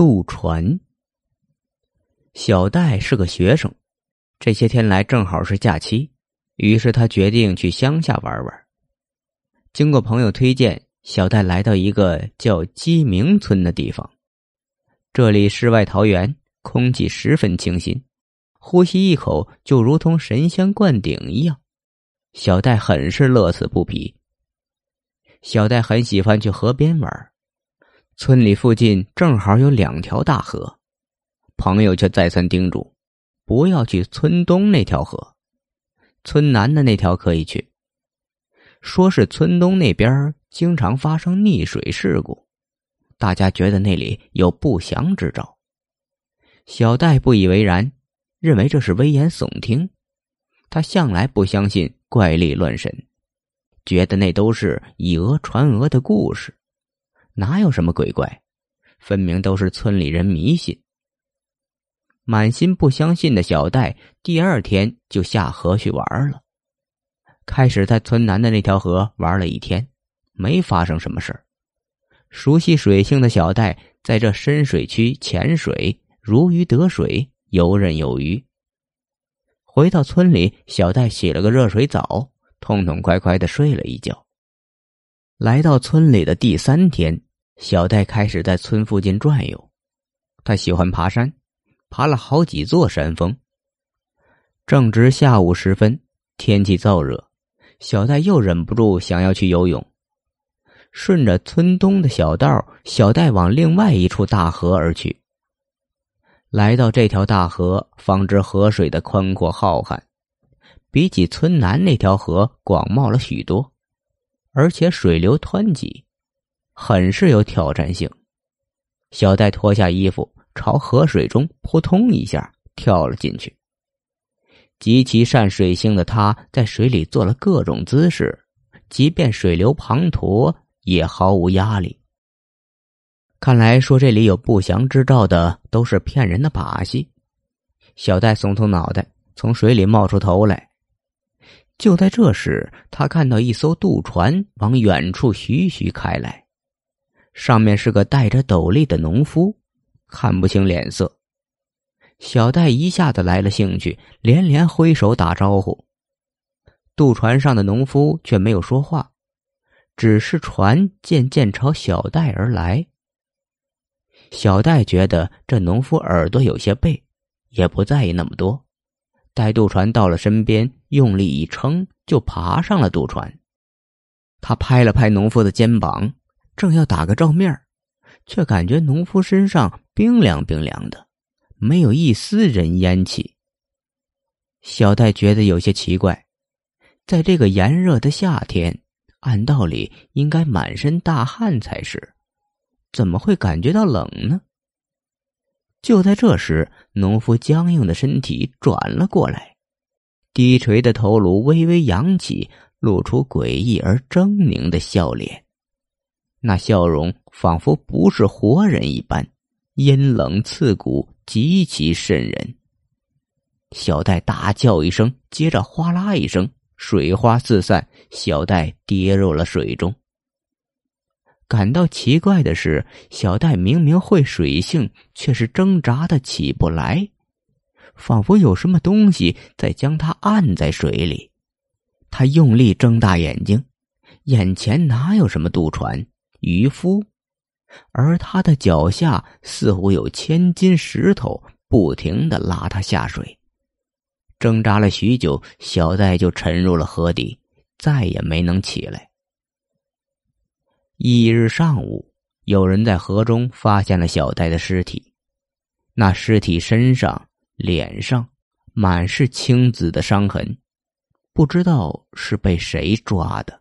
渡船。小戴是个学生，这些天来正好是假期，于是他决定去乡下玩玩。经过朋友推荐，小戴来到一个叫鸡鸣村的地方。这里世外桃源，空气十分清新，呼吸一口就如同神仙灌顶一样。小戴很是乐此不疲。小戴很喜欢去河边玩，村里附近正好有两条大河，朋友却再三叮嘱，不要去村东那条河，村南的那条可以去。说是村东那边经常发生溺水事故，大家觉得那里有不祥之兆。小戴不以为然，认为这是危言耸听，他向来不相信怪力乱神。觉得那都是以讹传讹的故事，哪有什么鬼怪？分明都是村里人迷信。满心不相信的小戴，第二天就下河去玩了。开始在村南的那条河玩了一天，没发生什么事。熟悉水性的小戴在这深水区潜水，如鱼得水，游刃有余。回到村里，小戴洗了个热水澡。痛痛快快的睡了一觉。来到村里的第三天，小戴开始在村附近转悠。他喜欢爬山，爬了好几座山峰。正值下午时分，天气燥热，小戴又忍不住想要去游泳。顺着村东的小道，小戴往另外一处大河而去。来到这条大河，方知河水的宽阔浩瀚。比起村南那条河广袤了许多，而且水流湍急，很是有挑战性。小戴脱下衣服，朝河水中扑通一下跳了进去。极其善水性的他，在水里做了各种姿势，即便水流滂沱，也毫无压力。看来说这里有不祥之兆的，都是骗人的把戏。小戴耸耸脑袋，从水里冒出头来。就在这时，他看到一艘渡船往远处徐徐开来，上面是个戴着斗笠的农夫，看不清脸色。小戴一下子来了兴趣，连连挥手打招呼。渡船上的农夫却没有说话，只是船渐渐朝小戴而来。小戴觉得这农夫耳朵有些背，也不在意那么多。待渡船到了身边，用力一撑，就爬上了渡船。他拍了拍农夫的肩膀，正要打个照面却感觉农夫身上冰凉冰凉的，没有一丝人烟气。小戴觉得有些奇怪，在这个炎热的夏天，按道理应该满身大汗才是，怎么会感觉到冷呢？就在这时，农夫僵硬的身体转了过来，低垂的头颅微微扬起，露出诡异而狰狞的笑脸。那笑容仿佛不是活人一般，阴冷刺骨，极其瘆人。小戴大叫一声，接着哗啦一声，水花四散，小戴跌入了水中。感到奇怪的是，小戴明明会水性，却是挣扎的起不来，仿佛有什么东西在将他按在水里。他用力睁大眼睛，眼前哪有什么渡船、渔夫，而他的脚下似乎有千斤石头不停的拉他下水。挣扎了许久，小戴就沉入了河底，再也没能起来。翌日上午，有人在河中发现了小戴的尸体。那尸体身上、脸上满是青紫的伤痕，不知道是被谁抓的。